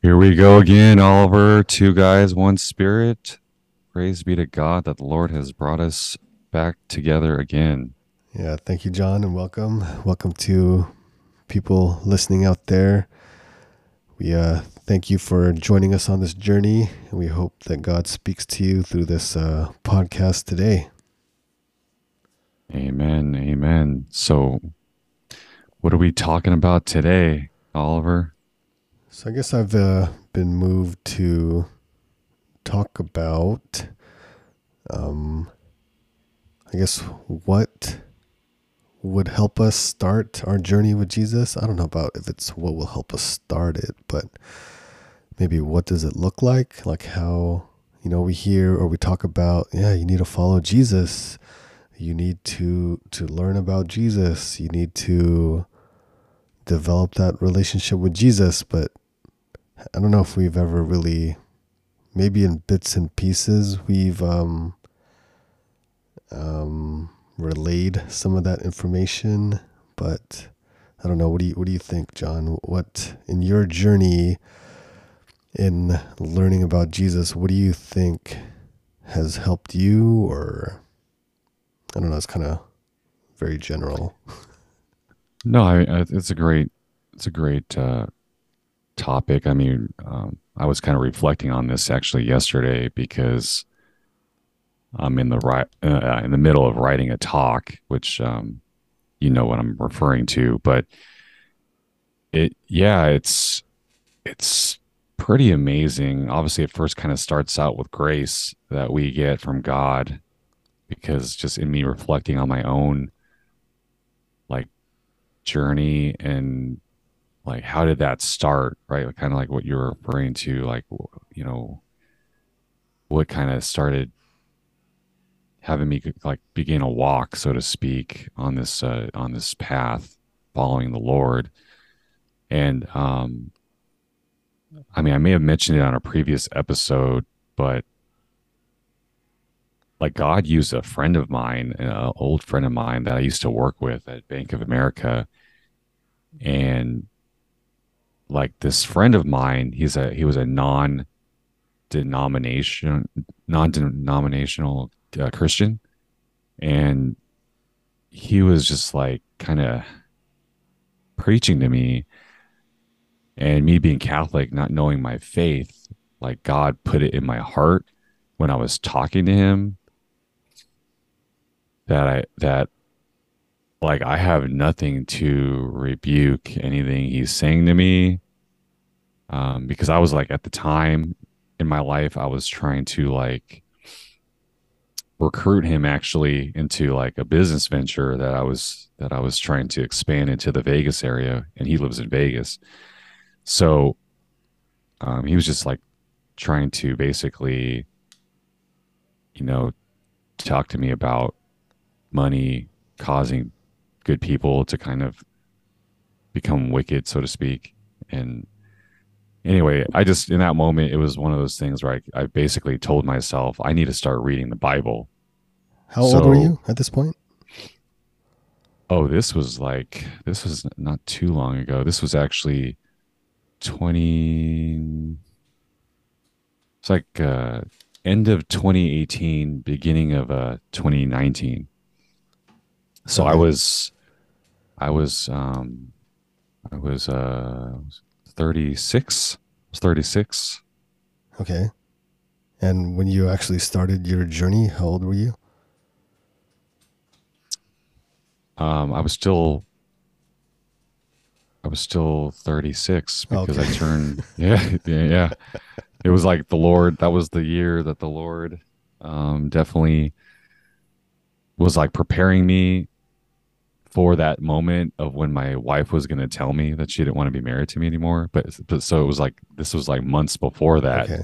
Here we go again, Oliver. Two guys, one spirit. Praise be to God that the Lord has brought us back together again. Yeah, thank you, John, and welcome. Welcome to people listening out there. We uh, thank you for joining us on this journey, and we hope that God speaks to you through this uh, podcast today. Amen. Amen. So, what are we talking about today, Oliver? So, I guess I've uh, been moved to talk about, um, I guess, what would help us start our journey with Jesus. I don't know about if it's what will help us start it, but maybe what does it look like? Like how, you know, we hear or we talk about, yeah, you need to follow Jesus. You need to to learn about Jesus. You need to develop that relationship with Jesus, but I don't know if we've ever really maybe in bits and pieces we've um um relayed some of that information, but I don't know. What do you What do you think, John? What in your journey in learning about Jesus? What do you think has helped you, or I don't know. It's kind of very general. No, I, it's a great, it's a great uh, topic. I mean, um, I was kind of reflecting on this actually yesterday because I'm in the right uh, in the middle of writing a talk, which um, you know what I'm referring to. But it, yeah, it's it's pretty amazing. Obviously, it first kind of starts out with grace that we get from God, because just in me reflecting on my own like journey and like how did that start, right? Kind of like what you're referring to, like you know what kind of started having me like begin a walk, so to speak, on this uh, on this path, following the Lord. And um, I mean, I may have mentioned it on a previous episode, but like God used a friend of mine, an old friend of mine that I used to work with at Bank of America, and like this friend of mine, he's a he was a non denomination non denominational uh, Christian, and he was just like kind of preaching to me, and me being Catholic, not knowing my faith, like God put it in my heart when I was talking to him that I that like I have nothing to rebuke anything he's saying to me um, because I was like at the time in my life I was trying to like recruit him actually into like a business venture that I was that I was trying to expand into the Vegas area and he lives in Vegas. So um, he was just like trying to basically you know talk to me about money causing good people to kind of become wicked so to speak and anyway, I just in that moment it was one of those things where I, I basically told myself I need to start reading the Bible. How so, old were you at this point? Oh, this was like this was not too long ago. This was actually twenty. It's like uh, end of 2018, beginning of uh 2019. So okay. I was, I was, um, I was uh 36. I was 36. Okay. And when you actually started your journey, how old were you? Um, I was still I was still 36 because okay. I turned yeah, yeah, yeah. It was like the Lord, that was the year that the Lord um, definitely was like preparing me for that moment of when my wife was going to tell me that she didn't want to be married to me anymore. But, but so it was like this was like months before that, okay.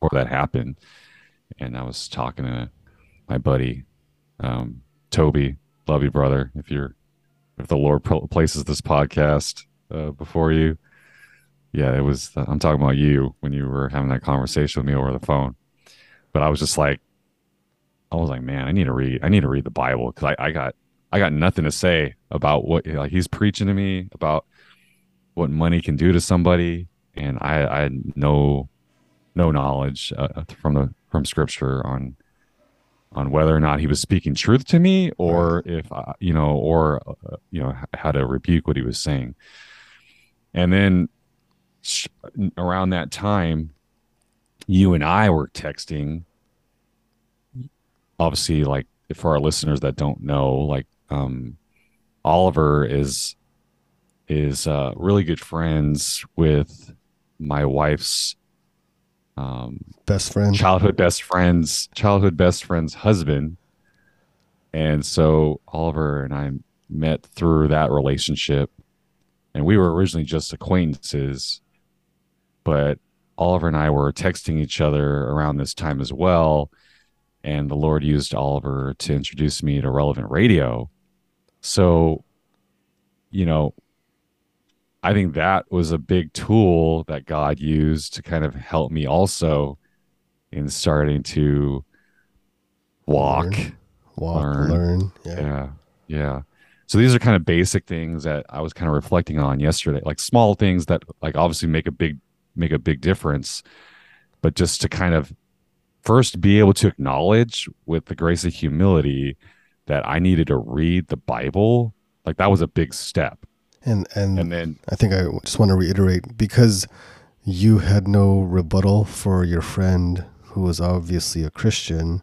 before that happened. And I was talking to my buddy, um, Toby. Love you, brother. If you're, if the Lord places this podcast uh, before you, yeah, it was. I'm talking about you when you were having that conversation with me over the phone. But I was just like, I was like, man, I need to read. I need to read the Bible because I, I got I got nothing to say about what like he's preaching to me about what money can do to somebody. And I, I had no no knowledge uh, from the from scripture on on whether or not he was speaking truth to me or if I, you know or uh, you know how to rebuke what he was saying. And then sh- around that time you and I were texting. Obviously like for our listeners that don't know like um Oliver is is uh really good friends with my wife's um, best friend, childhood best friends, childhood best friend's husband. And so Oliver and I met through that relationship. And we were originally just acquaintances, but Oliver and I were texting each other around this time as well. And the Lord used Oliver to introduce me to relevant radio. So, you know, I think that was a big tool that God used to kind of help me also in starting to walk, learn, walk, learn. learn. Yeah. yeah. Yeah. So these are kind of basic things that I was kind of reflecting on yesterday, like small things that like obviously make a big make a big difference, but just to kind of first be able to acknowledge with the grace of humility that I needed to read the Bible, like that was a big step and and, and then I think I just want to reiterate because you had no rebuttal for your friend who was obviously a Christian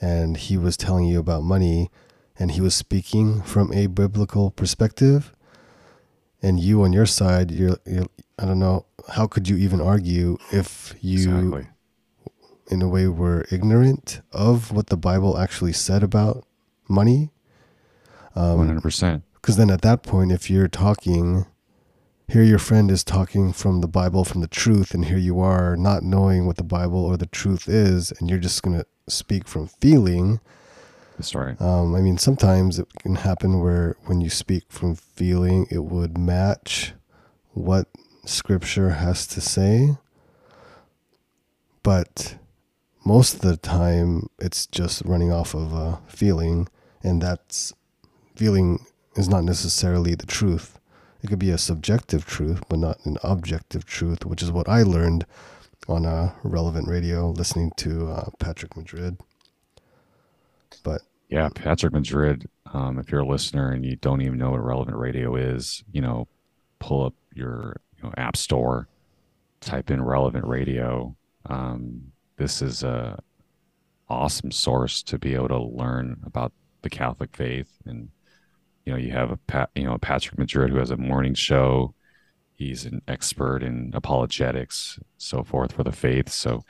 and he was telling you about money and he was speaking from a biblical perspective and you on your side you're, you're I don't know how could you even argue if you exactly. in a way were ignorant of what the Bible actually said about money um, 100% because then at that point, if you're talking, here your friend is talking from the Bible, from the truth, and here you are not knowing what the Bible or the truth is, and you're just going to speak from feeling. That's right. Um, I mean, sometimes it can happen where when you speak from feeling, it would match what Scripture has to say. But most of the time, it's just running off of a feeling, and that feeling is not necessarily the truth. It could be a subjective truth, but not an objective truth, which is what I learned on uh, relevant radio listening to uh, Patrick Madrid. But yeah, Patrick Madrid. Um, if you're a listener and you don't even know what relevant radio is, you know, pull up your you know, app store, type in relevant radio. Um, this is a awesome source to be able to learn about the Catholic faith and you know, you have a Pat, you know, Patrick Madrid who has a morning show. He's an expert in apologetics, so forth for the faith. So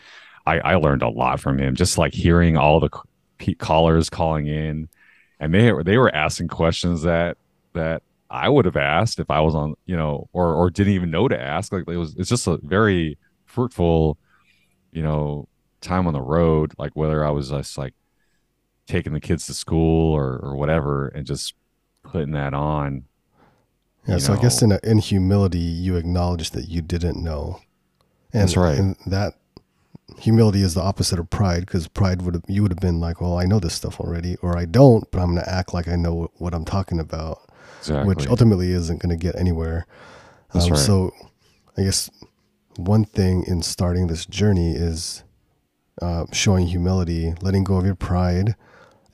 I, I learned a lot from him, just like hearing all the callers calling in, and they they were asking questions that that I would have asked if I was on, you know, or or didn't even know to ask. Like it was, it's just a very fruitful, you know, time on the road. Like whether I was just like taking the kids to school or or whatever, and just putting that on. Yeah, so know. I guess in a, in humility, you acknowledge that you didn't know. And, That's right. And that humility is the opposite of pride because pride would have, you would have been like, well, I know this stuff already, or I don't, but I'm going to act like I know what I'm talking about, exactly. which ultimately isn't going to get anywhere. That's um, right. So I guess one thing in starting this journey is uh, showing humility, letting go of your pride,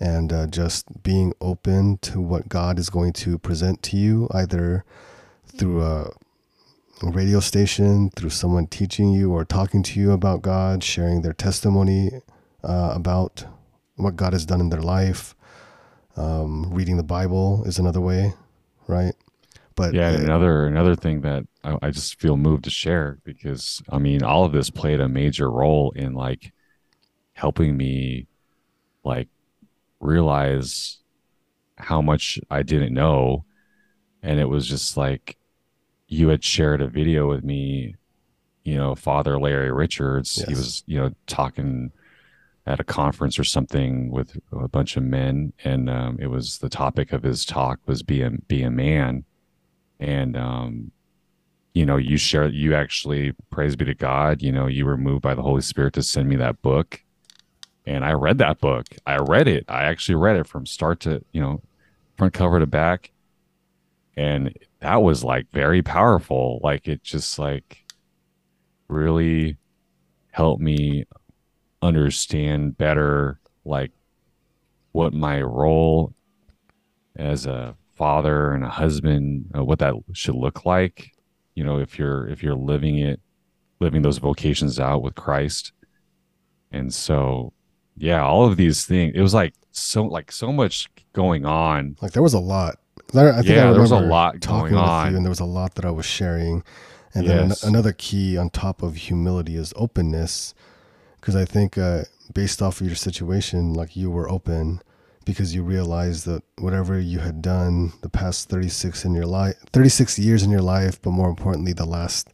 and uh, just being open to what God is going to present to you, either through a radio station, through someone teaching you or talking to you about God, sharing their testimony uh, about what God has done in their life. Um, reading the Bible is another way, right? But yeah, another another thing that I, I just feel moved to share because I mean, all of this played a major role in like helping me like realize how much I didn't know. And it was just like you had shared a video with me, you know, Father Larry Richards. Yes. He was, you know, talking at a conference or something with a bunch of men. And um, it was the topic of his talk was be a, be a man. And, um, you know, you share, you actually, praise be to God, you know, you were moved by the Holy Spirit to send me that book and I read that book. I read it. I actually read it from start to, you know, front cover to back. And that was like very powerful. Like it just like really helped me understand better like what my role as a father and a husband uh, what that should look like you know if you're if you're living it living those vocations out with christ and so yeah all of these things it was like so like so much going on Like there was a lot. I, I think Yeah, I there was a lot talking going with on. you, and there was a lot that I was sharing. And then an- another key on top of humility is openness, because I think uh, based off of your situation, like you were open because you realized that whatever you had done the past 36 in your life 36 years in your life but more importantly the last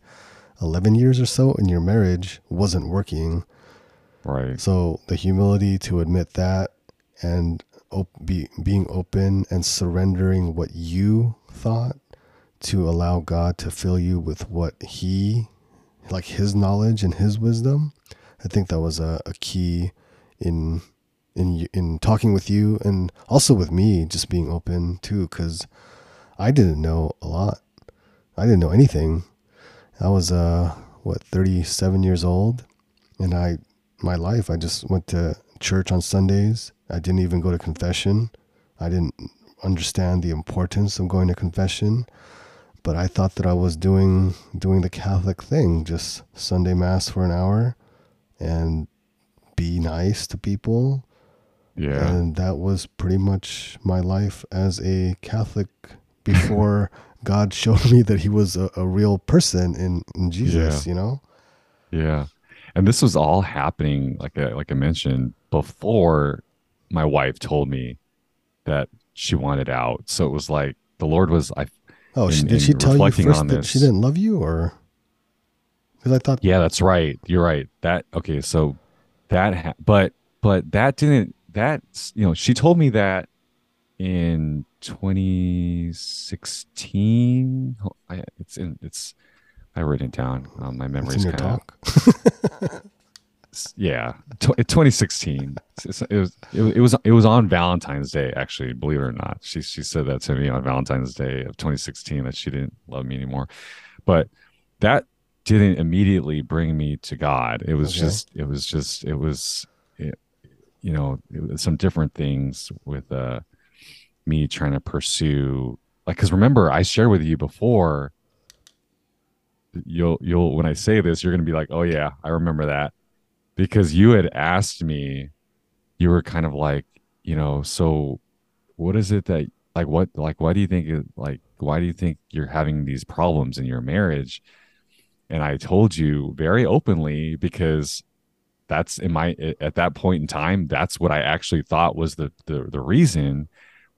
11 years or so in your marriage wasn't working right so the humility to admit that and op- be, being open and surrendering what you thought to allow God to fill you with what He, like His knowledge and His wisdom. I think that was a, a key in in in talking with you and also with me, just being open too, because I didn't know a lot. I didn't know anything. I was uh what 37 years old, and I my life I just went to church on Sundays. I didn't even go to confession. I didn't understand the importance of going to confession, but I thought that I was doing doing the Catholic thing, just Sunday mass for an hour and be nice to people. yeah And that was pretty much my life as a Catholic before God showed me that he was a, a real person in, in Jesus, you know? Yeah. And this was all happening, like I, like I mentioned, before my wife told me that she wanted out. So it was like the Lord was, I, Oh, she, in- did she tell you first that she didn't love you or? Because I thought, yeah, that's right. You're right. That, okay. So that, ha- but, but that didn't, that's, you know, she told me that in 2016. I, it's in, it's, I wrote it down. Um, my memory's kind of yeah tw- 2016 It's- it was, it was it was it was on valentine's day actually believe it or not. She she said that to me on valentine's day of 2016 that she didn't love me anymore. But that didn't immediately bring me to god. It was Okay. just it was just it was it, you know it was some different things with uh me trying to pursue like because remember i shared with you before you'll you'll when i say this you're gonna be like oh yeah i remember that. Because you had asked me you were kind of like you know so what is it that like what like why do you think it, like why do you think you're having these problems in your marriage? And i told you very openly because that's in my at that point in time that's what i actually thought was the the, the reason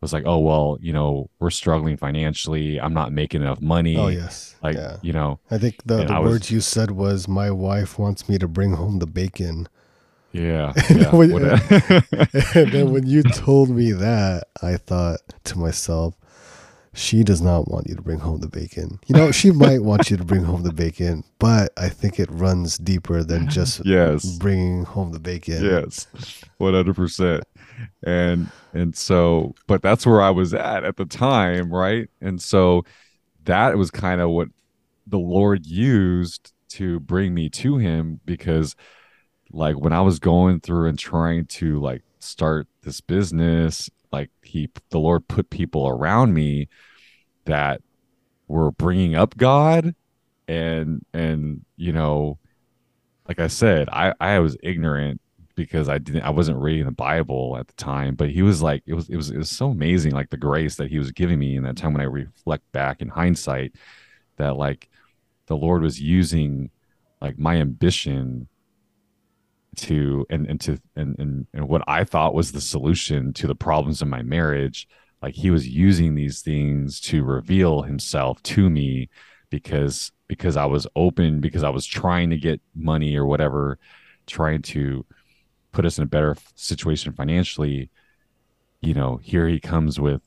was like oh well you know we're struggling financially i'm not making enough money Oh, yes. like yeah. you know I think the, the I was- words you said was, my wife wants me to bring home the bacon. yeah, yeah When- and then when you told me that, I thought to myself, she does not want you to bring home the bacon. You know, she might want you to bring home the bacon, but I think it runs deeper than just yes bringing home the bacon. yes 100% and and so but that's where i was at at the time right? And so that was kind of what the lord used to bring me to him because like when i was going through and trying to like start this business like he the lord put people around me that were bringing up god and and you know like i said i i was ignorant because i didn't i wasn't reading the bible at the time but he was like it was it was it was so amazing like the grace that he was giving me in that time when i reflect back in hindsight that like the lord was using like my ambition to and and to and, and and what i thought was the solution to the problems in my marriage like he was using these things to reveal himself to me because because i was open because i was trying to get money or whatever trying to put us in a better situation financially you know here he comes with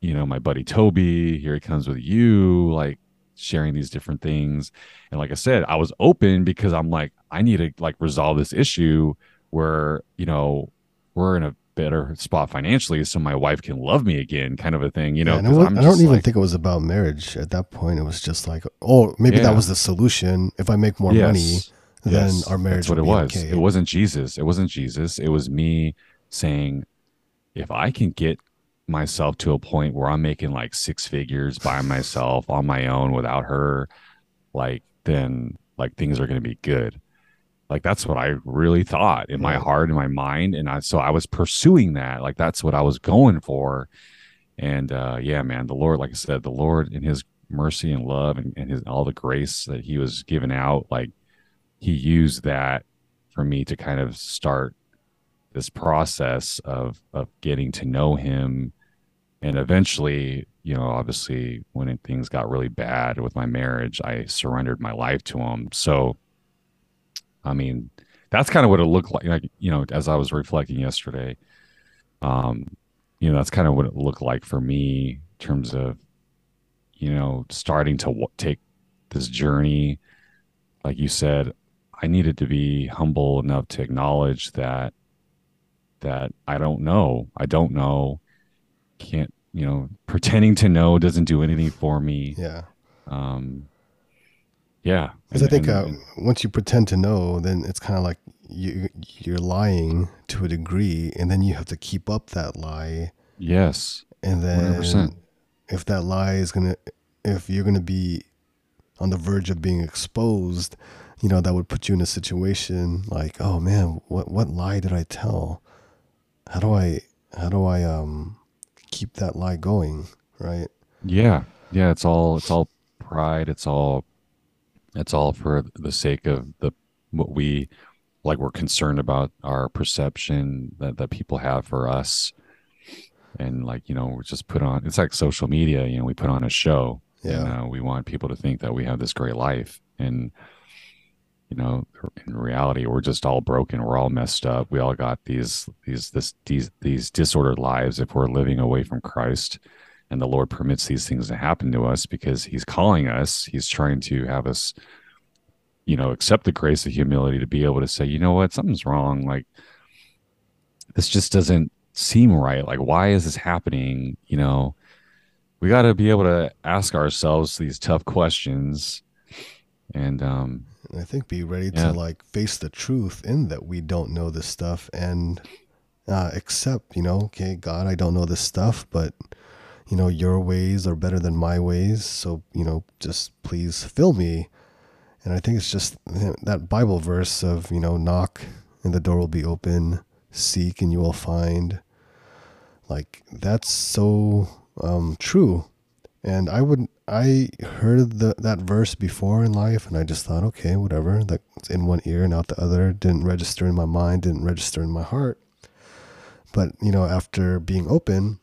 you know my buddy toby here he comes with you like sharing these different things and like i said i was open because i'm like i need to like resolve this issue where you know we're in a better spot financially so my wife can love me again kind of a thing you know Yeah, and it 'cause wa- I'm I don't even like- think it was about marriage at that point. It was just like, oh, maybe that was the solution. If I make more money, Yes. then our marriage That's what it was. okay. It wasn't Jesus. It wasn't Jesus. It was me saying, if I can get myself to a point where I'm making like six figures by myself on my own without her, like then like things are going to be good. Like that's what I really thought in my heart in my mind, and I so I was pursuing that. Like that's what I was going for. And uh, yeah, man, the Lord, like I said, the Lord in His mercy and love and, and His all the grace that He was giving out, like he used that for me to kind of start this process of of getting to know him. And eventually you know obviously when things got really bad with my marriage i surrendered my life to him. So i mean that's kind of what it looked like like you know as i was reflecting yesterday um you know that's kind of what it looked like for me in terms of you know starting to w- take this journey. Like you said I needed to be humble enough to acknowledge that that I don't know. I don't know. Can't, you know, pretending to know doesn't do anything for me. yeah. Um yeah. Because I think and- uh, once you pretend to know, then it's kind of like you you're lying to a degree, and then you have to keep up that lie, yes. and then 100%. if that lie is gonna, if you're gonna be on the verge of being exposed, you know that would put you in a situation like, oh man, what what lie did I tell? How do I how do I um keep that lie going, right? Yeah. Yeah, it's all it's all pride, it's all it's all for the sake of the what we like we're concerned about our perception that, that people have for us and like you know we just put on it's like social media you know we put on a show and Yeah. uh, we want people to think that we have this great life and you know in reality we're just all broken we're all messed up. We all got these these this these these disordered lives if we're living away from christ. And the lord permits these things to happen to us because he's calling us. He's trying to have us you know accept the grace of humility to be able to say you know what? Something's wrong. Like this just doesn't seem right. Like why is this happening? You know we got to be able to ask ourselves these tough questions. And um And I think be ready Yeah. to like face the truth in that we don't know this stuff and uh, accept, you know, okay, God, I don't know this stuff, but you know, your ways are better than my ways. So, you know, just please fill me. And I think it's just that Bible verse of, you know, knock and the door will be open, seek and you will find. Like that's so um, true. And I would I heard the, that verse before in life, and I just thought, okay, whatever. That's in one ear and out the other. Didn't register in my mind. Didn't register in my heart. But you know, after being open,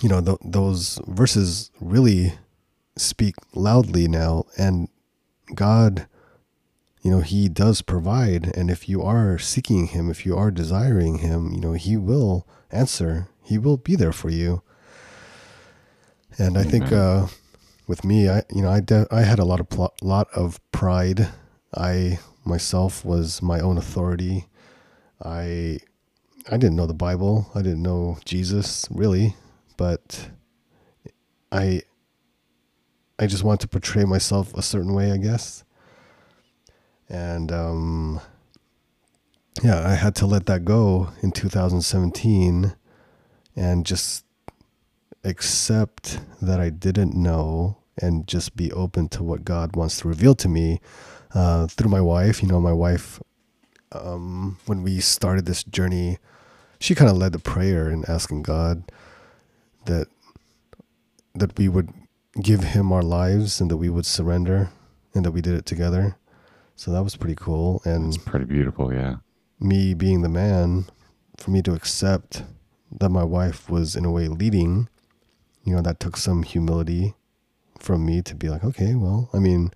you know, th- those verses really speak loudly now, and God, you know, He does provide. And if you are seeking Him, if you are desiring Him, you know, He will answer. He will be there for you. And I think uh, with me, I you know I de- I had a lot of pl- lot of pride. I myself was my own authority. I I didn't know the Bible. I didn't know Jesus really, but I I just wanted to portray myself a certain way, I guess. And um, yeah, I had to let that go in 2017 and just accept that I didn't know and just be open to what God wants to reveal to me uh, through my wife. You know, my wife, um, when we started this journey, she kind of led the prayer and asking God that that we would give Him our lives and that we would surrender and that we did it together. So that was pretty cool. And it's pretty beautiful yeah me being the man, for me to accept that my wife was in a way leading, you know, that took some humility from me to be like, okay, well, I mean,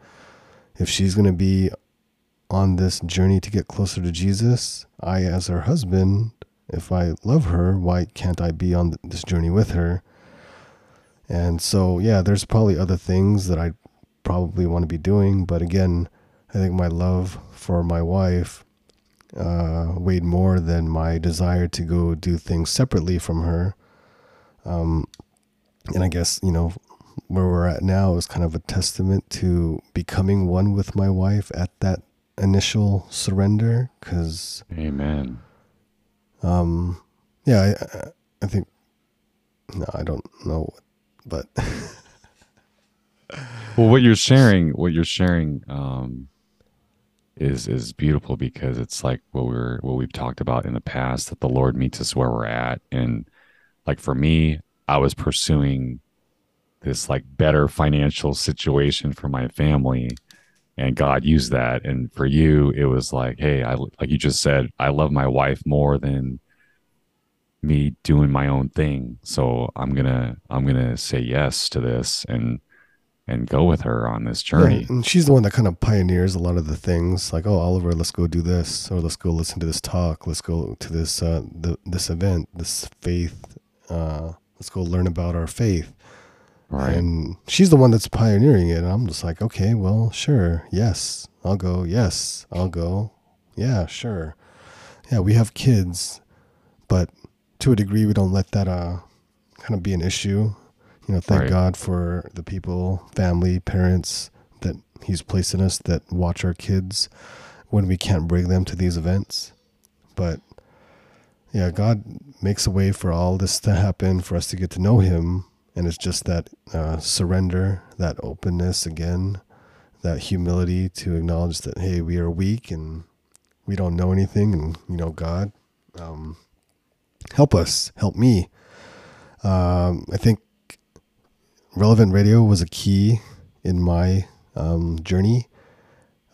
if she's going to be on this journey to get closer to Jesus, I, as her husband, if I love her, why can't I be on this journey with her? And so, yeah, there's probably other things that I probably want to be doing. But again, I think my love for my wife uh, weighed more than my desire to go do things separately from her. Um, and I guess, you know, where we're at now is kind of a testament to becoming one with my wife at that initial surrender. Cause, Amen. um, yeah, I, I- I think, no, I don't know, but Well, what you're sharing, what you're sharing, um, is is beautiful because it's like what we're what we've talked about in the past that the Lord meets us where we're at, and like for me, I was pursuing this like better financial situation for my family, and God used that, and for you, it was like, hey, I like you just said, I love my wife more than me doing my own thing, so I'm gonna I'm gonna say yes to this and and go with her on this journey. Yeah, and she's the one that kind of pioneers a lot of the things. Like, oh, Oliver, let's go do this, or let's go listen to this talk. Let's go to this uh, the, this event, this faith. Uh, let's go learn about our faith. Right. And she's the one that's pioneering it. And I'm just like, okay, well, sure, yes, I'll go. Yes, I'll go. Yeah, sure. Yeah, we have kids, but to a degree, we don't let that uh kind of be an issue. You know, thank Right. God for the people, family, parents that He's placed in us that watch our kids when we can't bring them to these events. But yeah, God makes a way for all this to happen, for us to get to know Him. And it's just that uh, surrender, that openness again, that humility to acknowledge that, hey, we are weak and we don't know anything. And, you know, God, um, help us, help me. Um, I think relevant radio was a key in my um, journey.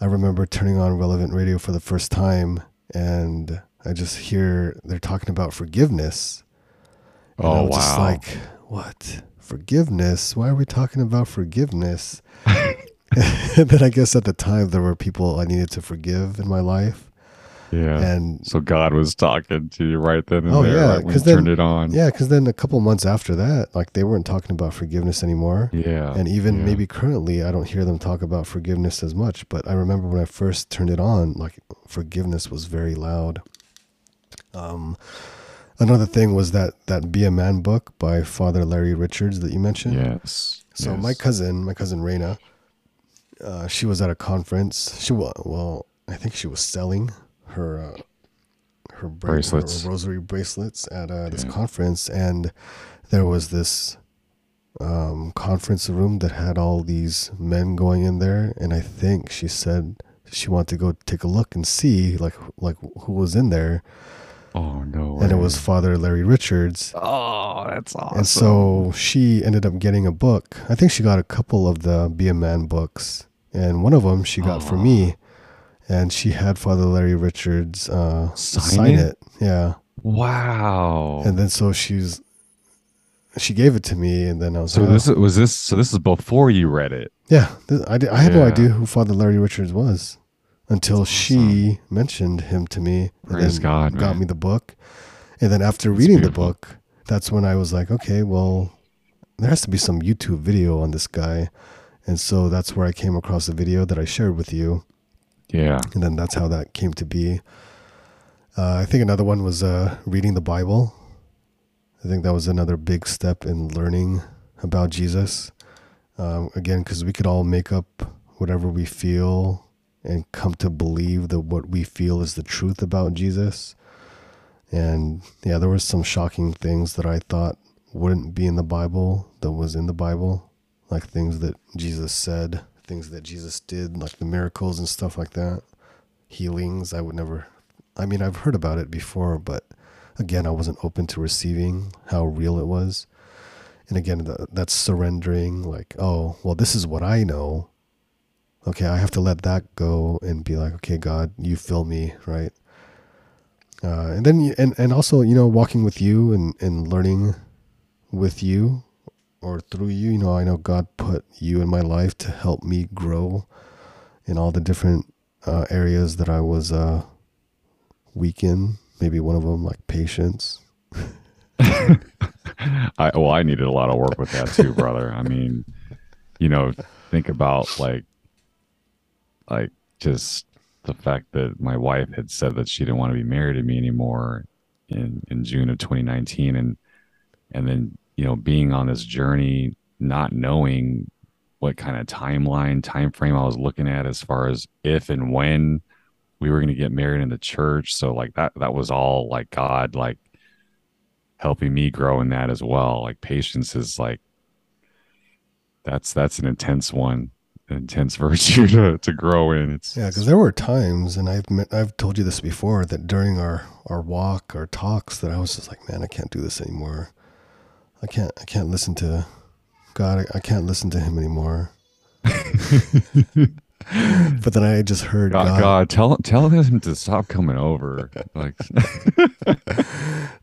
I remember turning on relevant radio for the first time and I just hear they're talking about forgiveness. Oh wow. just like, what? Forgiveness? Why are we talking about forgiveness? and then I guess at the time there were people I needed to forgive in my life. yeah. And so God was talking to you right then and Oh, there, yeah, right when you then- turned it on. yeah, because then a couple months after that, like they weren't talking about forgiveness anymore. Yeah. And even yeah. maybe currently, I don't hear them talk about forgiveness as much. But I remember when I first turned it on, like forgiveness was very loud. Um, another thing was that that Be a Man book by Father Larry Richards that you mentioned. Yes. So yes. my cousin, my cousin Raina, uh, she was at a conference. She well, I think she was selling her uh, her, bra- Bracelets. her rosary bracelets at uh, this Yeah. conference, and there was this um, conference room that had all these men going in there, and I think she said she wanted to go take a look and see like like who was in there, Oh no. and it was Father Larry Richards. Oh, that's awesome. And so she ended up getting a book. I think she got a couple of the Be a Man books, and one of them she got for me. And she had Father Larry Richards uh, Sign sign, it? it? Yeah. Wow. And then so she's she gave it to me, and then I was so like, this "Oh." was this. So this is before you read it. yeah, th- I, di- I had no idea who Father Larry Richards was until That's she mentioned him to me. and Praise then God, Got man. me the book, and then after That's reading beautiful. the book, that's when I was like, okay, well, there has to be some YouTube video on this guy, and so that's where I came across the video that I shared with you, Yeah. and then that's how that came to be. Uh, I think another one was uh, reading the Bible. I think that was another big step in learning about Jesus. Um, again, because we could all make up whatever we feel and come to believe that what we feel is the truth about Jesus. And yeah, there was some shocking things that I thought wouldn't be in the Bible that was in the Bible, like things that Jesus said, things that Jesus did, like the miracles and stuff like that, healings. I would never. I mean, I've heard about it before, but again, I wasn't open to receiving how real it was. And again, that's surrendering, like, oh, well, this is what I know. Okay, I have to let that go and be like, okay, God, you fill me, right? Uh, and then, and and also, you know, walking with you and and learning with you or through you. You know, I know God put you in my life to help me grow in all the different uh, areas that I was uh, weak in. Maybe one of them, like patience. I well, I needed a lot of work with that too, brother. I mean, you know, think about like, like just the fact that my wife had said that she didn't want to be married to me anymore in in June of 2019 and and then you know being on this journey not knowing what kind of timeline time frame I was looking at as far as if and when we were going to get married in the church. So like that that was all like God like helping me grow in that as well. Like patience is like that's that's an intense one intense virtue to, to grow in it's Yeah, because there were times, and I've met, I've told you this before, that during our our walk, our talks, that I was just like, man, I can't do this anymore. I can't I can't listen to God. I, I can't listen to Him anymore. but then I just heard God, God. God, tell tell him to stop coming over. Like,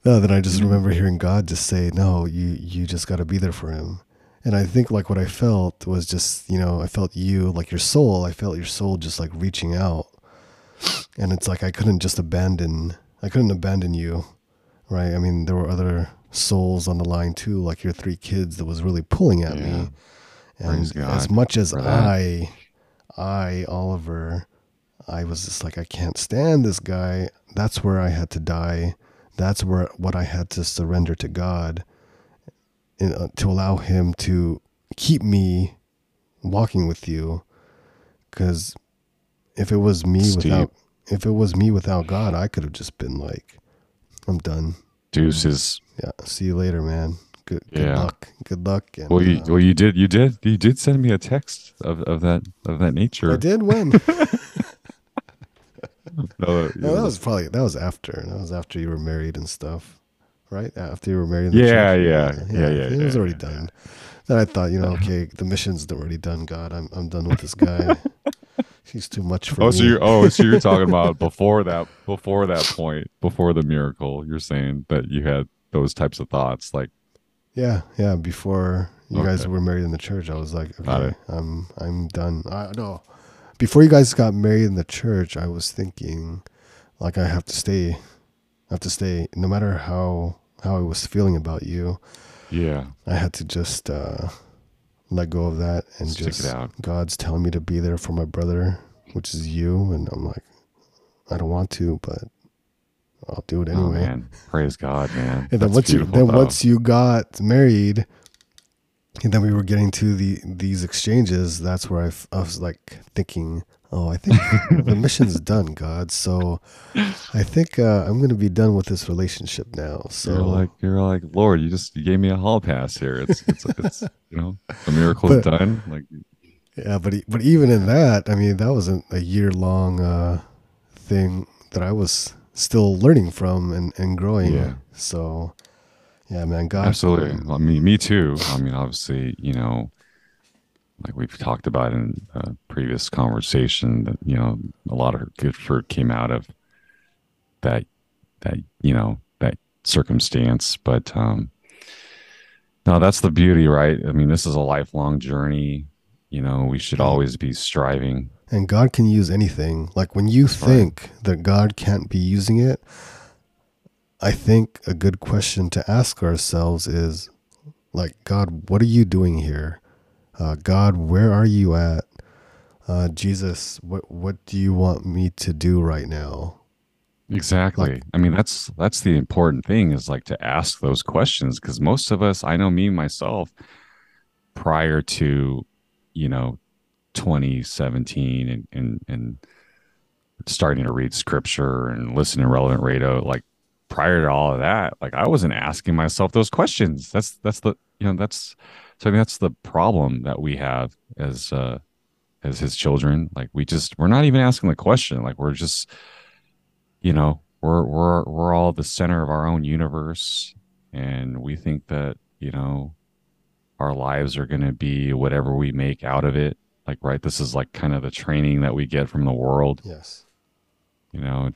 No, then I just remember hearing God just say, "No, you you just got to be there for Him." And I think like what I felt was just you know I felt you like your soul. I felt your soul just like reaching out, and it's like I couldn't just abandon. I couldn't abandon you, right? I mean, there were other souls on the line too, like your three kids that was really pulling at Yeah. me. And as much as. I, I Oliver, I was just like I can't stand this guy. That's where I had to die. That's where what I had to surrender to God, in, uh, to allow Him to keep me walking with you. Because if it was me Steve. without, if it was me without God, I could have just been like, I'm done. deuces. Yeah, see you later, man. Good, good Yeah. luck. Good luck. And, Well, you uh, well you did you did you did send me a text of, of that of that nature. I did win. No, No, that was probably that was after. That was after you were married and stuff, right? After you were married. In the Yeah, church? yeah, yeah, yeah, It was already done. Then I thought, you know, okay, the mission's already done. God, I'm I'm done with this guy. He's too much for Oh, me. so you're oh, so you're talking about before that before that point, before the miracle. You're saying that you had those types of thoughts, like yeah, yeah. Before you guys were married in the church, I was like, okay. I'm I'm done. I no. Before you guys got married in the church, I was thinking, like, I have to stay. I have to stay, no matter how how I was feeling about you. yeah, I had to just uh, let go of that and Stick it just out. God's telling me to be there for my brother, which is you, and I'm like, I don't want to, but I'll do it oh anyway. man, praise God, man. and then That's once you then though. once you got married, and then we were getting to the these exchanges. That's where I, f- I was like thinking, oh, I think the mission's done, God. So I think uh, I'm going to be done with this relationship now. So you're like you're like Lord, you just you gave me a hall pass here. It's it's it's you know the miracle's But- done. Like Yeah, but but even in that, I mean, that wasn't a year long uh, thing that I was still learning from and, and growing. Yeah. So, yeah, man, God, Absolutely. I mean, me too. I mean, obviously, you know, like we've talked about in a previous conversation, that you know, a lot of good fruit came out of that. That you know that circumstance, but um, no, that's the beauty, right? I mean, this is a lifelong journey. You know, we should always be striving. And God can use anything. Like when you right. think that God can't be using it, I think a good question to ask ourselves is, like, God, what are you doing here? Uh, God, where are you at? Uh, Jesus, what what do you want me to do right now? Exactly. Like- I mean, that's that's the important thing is like to ask those questions because most of us, I know me myself, prior to, you know, 2017 and and and starting to read scripture and listen to relevant radio, like prior to all of that, like I wasn't asking myself those questions. That's that's the you know that's so I mean that's the problem that we have as uh as his children. Like we just we're not even asking the question. Like we're just you know we're we're we're all the center of our own universe and we think that you know our lives are going to be whatever we make out of it like right this is like kind of the training that we get from the world Yes. you know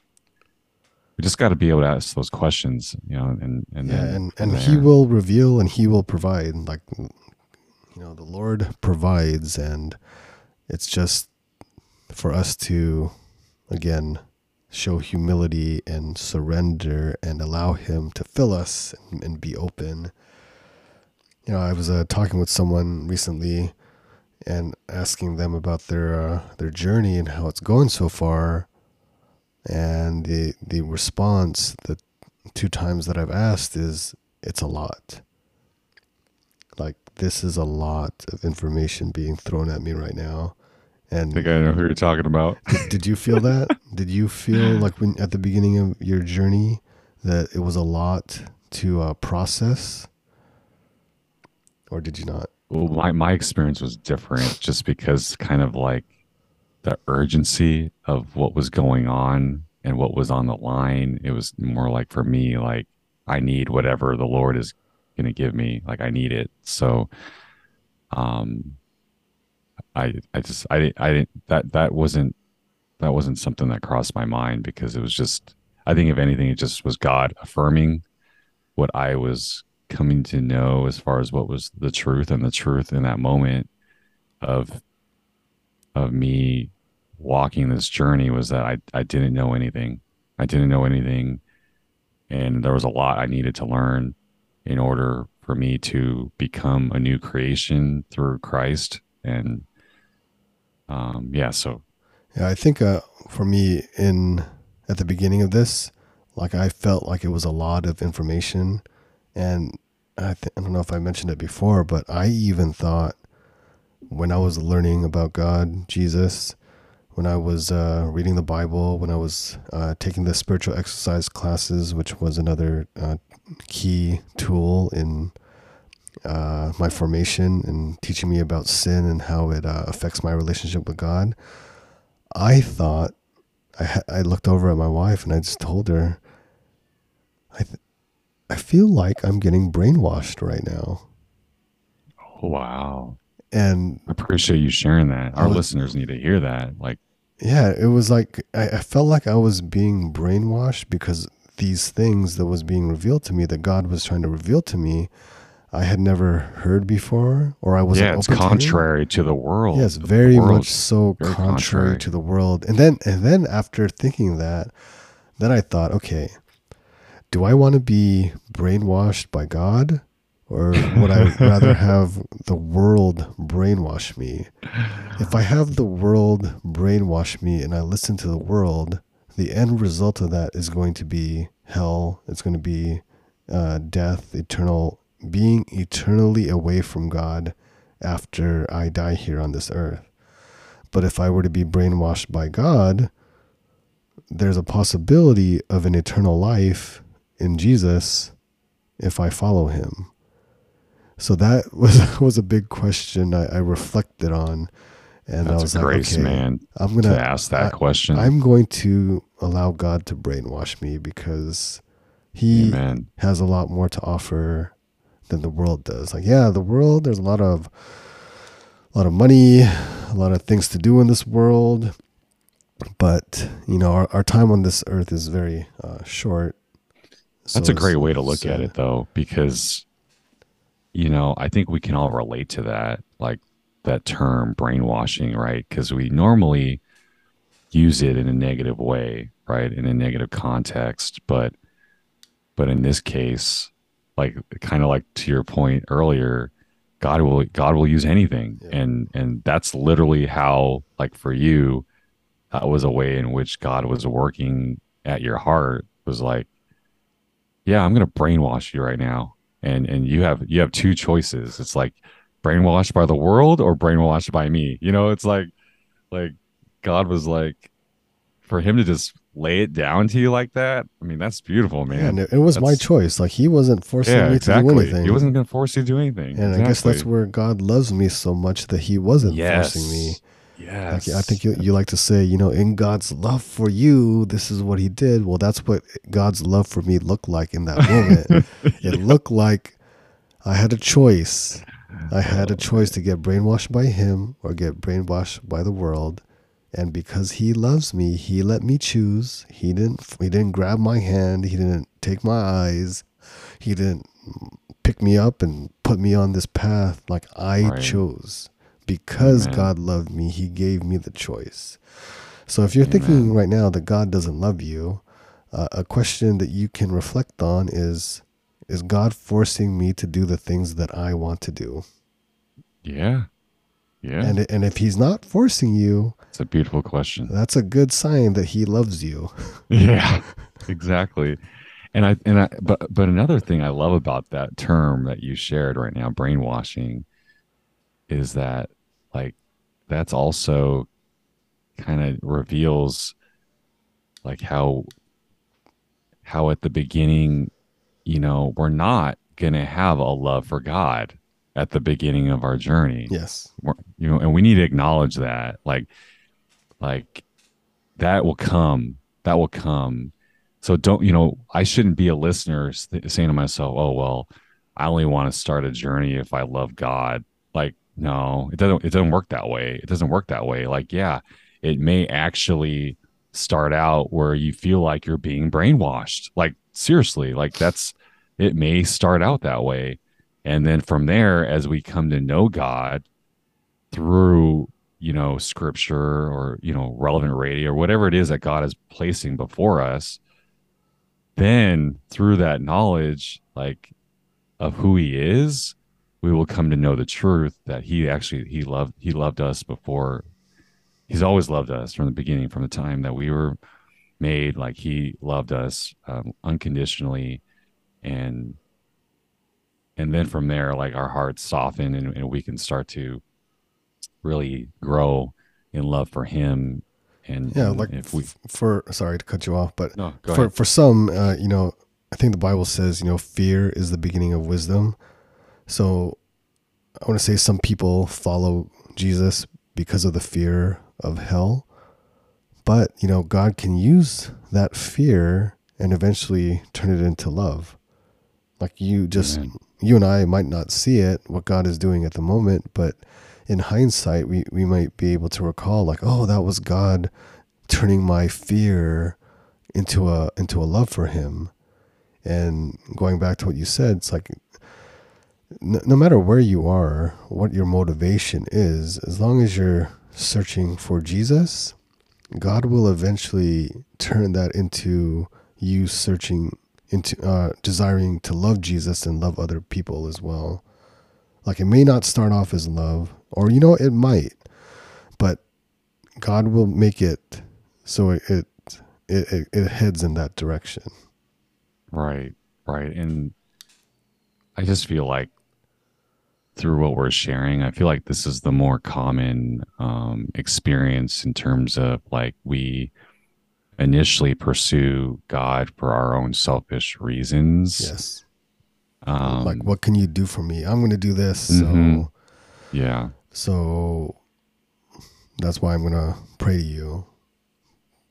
we just got to be able to ask those questions you know and and yeah, then and and He will reveal and He will provide. Like, you know, the Lord provides, and it's just for us to, again, show humility and surrender and allow Him to fill us and, and be open. You know, I was uh, talking with someone recently and asking them about their uh, their journey and how it's going so far. And the the response the two times that I've asked is it's a lot. Like this is a lot of information being thrown at me right now. And I think I know who you're talking about. did, did you feel that? did you feel like when at the beginning of your journey that it was a lot to uh, process, or did you not? Well, my my experience was different, just because kind of like the urgency of what was going on and what was on the line. It was more like for me, like I need whatever the Lord is going to give me. Like I need it. So, um, I I just I I didn't that that wasn't that wasn't something that crossed my mind because it was just I think if anything it just was God affirming what I was coming to know as far as what was the truth and the truth in that moment of of me walking this journey was that I I didn't know anything. I didn't know anything and there was a lot I needed to learn in order for me to become a new creation through Christ. And um yeah so. Yeah, I think uh, for me, in at the beginning of this, like I felt like it was a lot of information, and I, th- I don't know if I mentioned it before, but I even thought when I was learning about God, Jesus, when I was uh, reading the Bible, when I was uh, taking the spiritual exercise classes, which was another uh, key tool in uh, my formation and teaching me about sin and how it uh, affects my relationship with God. I thought I ha- I looked over at my wife and I just told her I th- I feel like I'm getting brainwashed right now. wow And I appreciate you sharing that. Our was- listeners need to hear that. Like, yeah, it was like I, I felt like I was being brainwashed because these things that was being revealed to me that God was trying to reveal to me, I had never heard before or I wasn't yeah, it's open to. contrary to the world. Yes, very much so very contrary, contrary. to the world. And then and then after thinking that, then I thought, okay, do I want to be brainwashed by God or would I rather have the world brainwash me? If I have the world brainwash me and I listen to the world, the end result of that is going to be hell. It's going to be uh, death, eternal being eternally away from God after I die here on this earth. But if I were to be brainwashed by God, there's a possibility of an eternal life in Jesus if I follow him. So that was was a big question I, I reflected on, and I was a like, grace, okay, man, I'm gonna ask that I- question. I'm going to allow God to brainwash me because He Amen. has a lot more to offer than the world does. Like, yeah, the world, there's a lot of a lot of money, a lot of things to do in this world. But, you know, our, our time on this earth is very uh, short. That's a great way to look it's, at it, though, because, you know, I think we can all relate to that, like that term brainwashing, right? Because we normally use it in a negative way, right? In a negative context. But, but in this case, like kind of like to your point earlier, God will God will use anything, Yeah. and and that's literally how, like for you, that was a way in which God was working at your heart. Was like, yeah, I'm gonna brainwash you right now, and and you have you have two choices. It's like brainwashed by the world or brainwashed by me. You know, it's like like God was like, for him to just lay it down to you like that. I mean, that's beautiful, man. Yeah, and it, was my choice. Like, He wasn't forcing yeah, me exactly. to do anything. He wasn't gonna force you to do anything. and I guess that's where God loves me so much that He wasn't yes. forcing me. Yes. Like, I think you, you like to say, you know, in God's love for you, this is what He did. Well, that's what God's love for me looked like in that moment. it looked like I had a choice. I had a choice to get brainwashed by Him or get brainwashed by the world. And because He loves me, He let me choose. He didn't. He didn't grab my hand. He didn't take my eyes. He didn't pick me up and put me on this path. Like I Right. chose because Amen. God loved me. He gave me the choice. So if you're thinking right now that God doesn't love you, uh, a question that you can reflect on is is God forcing me to do the things that I want to do? Yeah. Yeah. And and if he's not forcing you, It's a beautiful question. That's a good sign that he loves you. Yeah, exactly. And I and I but but another thing I love about that term that you shared right now, brainwashing, is that like that's also kind of reveals like how how at the beginning, you know, we're not going to have a love for God at the beginning of our journey. Yes. We're, you know, and we need to acknowledge that like like that will come. That will come. So don't, you know, I shouldn't be a listener saying to myself, "Oh, well, I only want to start a journey if I love God." No, it doesn't it doesn't work that way. It doesn't work that way. Like, yeah, it may actually start out where you feel like you're being brainwashed. Like seriously, like that's it may start out that way. And then from there as we come to know God through, you know, scripture or, you know, relevant radio or whatever it is that God is placing before us, then through that knowledge like of who he is, we will come to know the truth that he actually he loved he loved us before he's always loved us from the beginning, from the time that we were made. Like he loved us um, unconditionally, and and then from there, like our hearts soften, and, and we can start to really grow in love for him. And yeah, and like if we for sorry to cut you off, but no, for ahead. for some, uh, you know, I think the Bible says, you know, fear is the beginning of wisdom. So I want to say some people follow Jesus because of the fear of hell. But, you know, God can use that fear and eventually turn it into love. Like you just, Amen. you and I might not see it, what God is doing at the moment, but in hindsight, we, we might be able to recall, like, oh, that was God turning my fear into a into a love for Him. And going back to what you said, it's like no, no matter where you are, what your motivation is, as long as you're searching for Jesus, God will eventually turn that into you searching into uh, desiring to love Jesus and love other people as well. Like it may not start off as love, or you know it might, but God will make it so it it it, it heads in that direction. Right, right. And I just feel like through what we're sharing, I feel like this is the more common um, experience in terms of like we initially pursue God for our own selfish reasons. Yes. Um, like what can you do for me? I'm going to do this. Mhm. So yeah, so that's why I'm going to pray to you.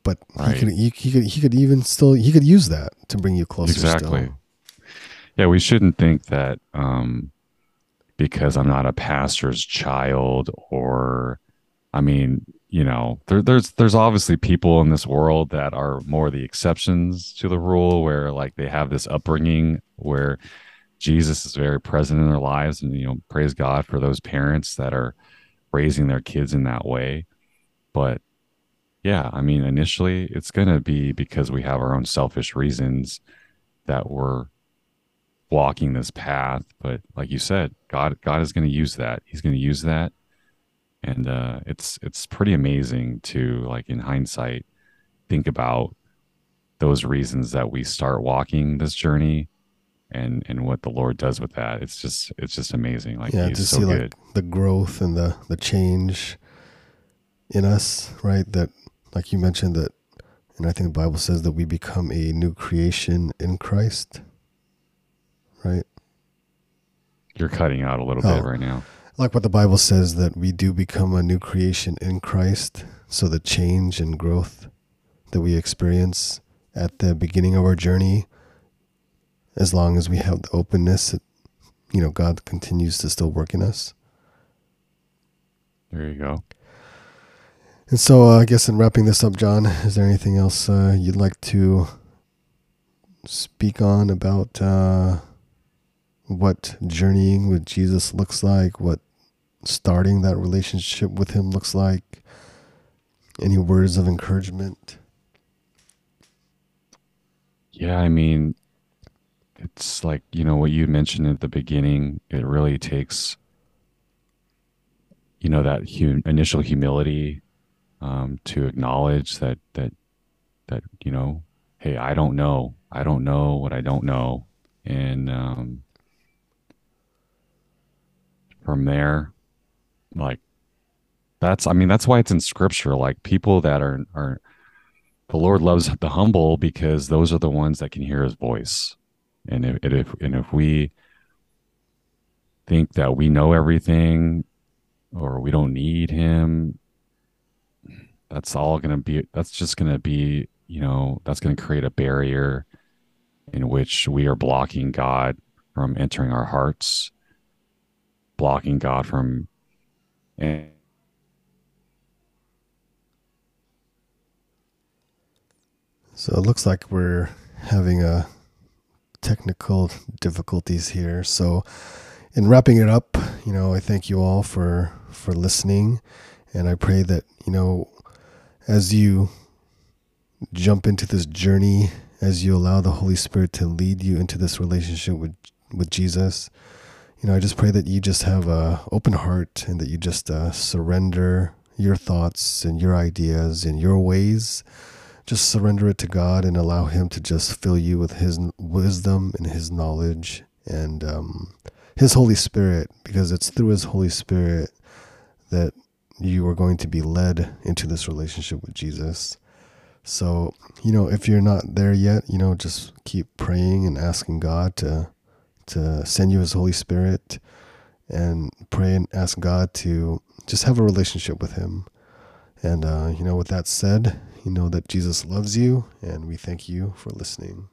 But Right. he could he, he could he could even still he could use that to bring you closer exactly. still. Yeah, we shouldn't think that um, because I'm not a pastor's child, or I mean, you know, there, there's there's obviously people in this world that are more the exceptions to the rule, where like they have this upbringing where Jesus is very present in their lives, and you know, praise God for those parents that are raising their kids in that way. But yeah, I mean, initially it's going to be because we have our own selfish reasons that we're walking this path. But like you said, God, God is going to use that. He's going to use that, and uh, it's it's pretty amazing to like in hindsight think about those reasons that we start walking this journey and and what the lord does with that it's just it's just amazing like yeah, to so see good like the growth and the the change in us, right? That like you mentioned that and I think the Bible says that we become a new creation in Christ. Right? you're cutting out a little Oh. bit right now like what the Bible says that we do become a new creation in Christ. So the change and growth that we experience at the beginning of our journey, as long as we have the openness, you know, God continues to still work in us. there you go And so uh, I guess in wrapping this up, John, is there anything else uh, you'd like to speak on about uh, what journeying with Jesus looks like, what starting that relationship with Him looks like? Any words of encouragement? Yeah, I mean, it's like, you know, what you mentioned at the beginning, it really takes, you know, that hu- initial humility um, to acknowledge that that that you know, hey, I don't know, I don't know what I don't know, and um, from there, like that's I mean that's why it's in scripture. Like people that are are the Lord loves the humble because those are the ones that can hear His voice, and if and if and if we think that we know everything or we don't need Him, that's all going to be. That's just going to be you know that's going to create a barrier in which we are blocking God from entering our hearts, blocking God from and So it looks like we're having a technical difficulties here. So in wrapping it up, you know, I thank you all for for listening and I pray that, you know, as you jump into this journey, as you allow the Holy Spirit to lead you into this relationship with with Jesus, you know, I just pray that you just have a open heart and that you just uh, surrender your thoughts and your ideas and your ways just surrender it to God and allow Him to just fill you with His wisdom and His knowledge and um, His Holy Spirit, because it's through His Holy Spirit that you are going to be led into this relationship with Jesus. So, you know, if you're not there yet, you know, just keep praying and asking God to to send you His Holy Spirit, and pray and ask God to just have a relationship with Him. And uh, you know, with that said, you know that Jesus loves you, and we thank you for listening.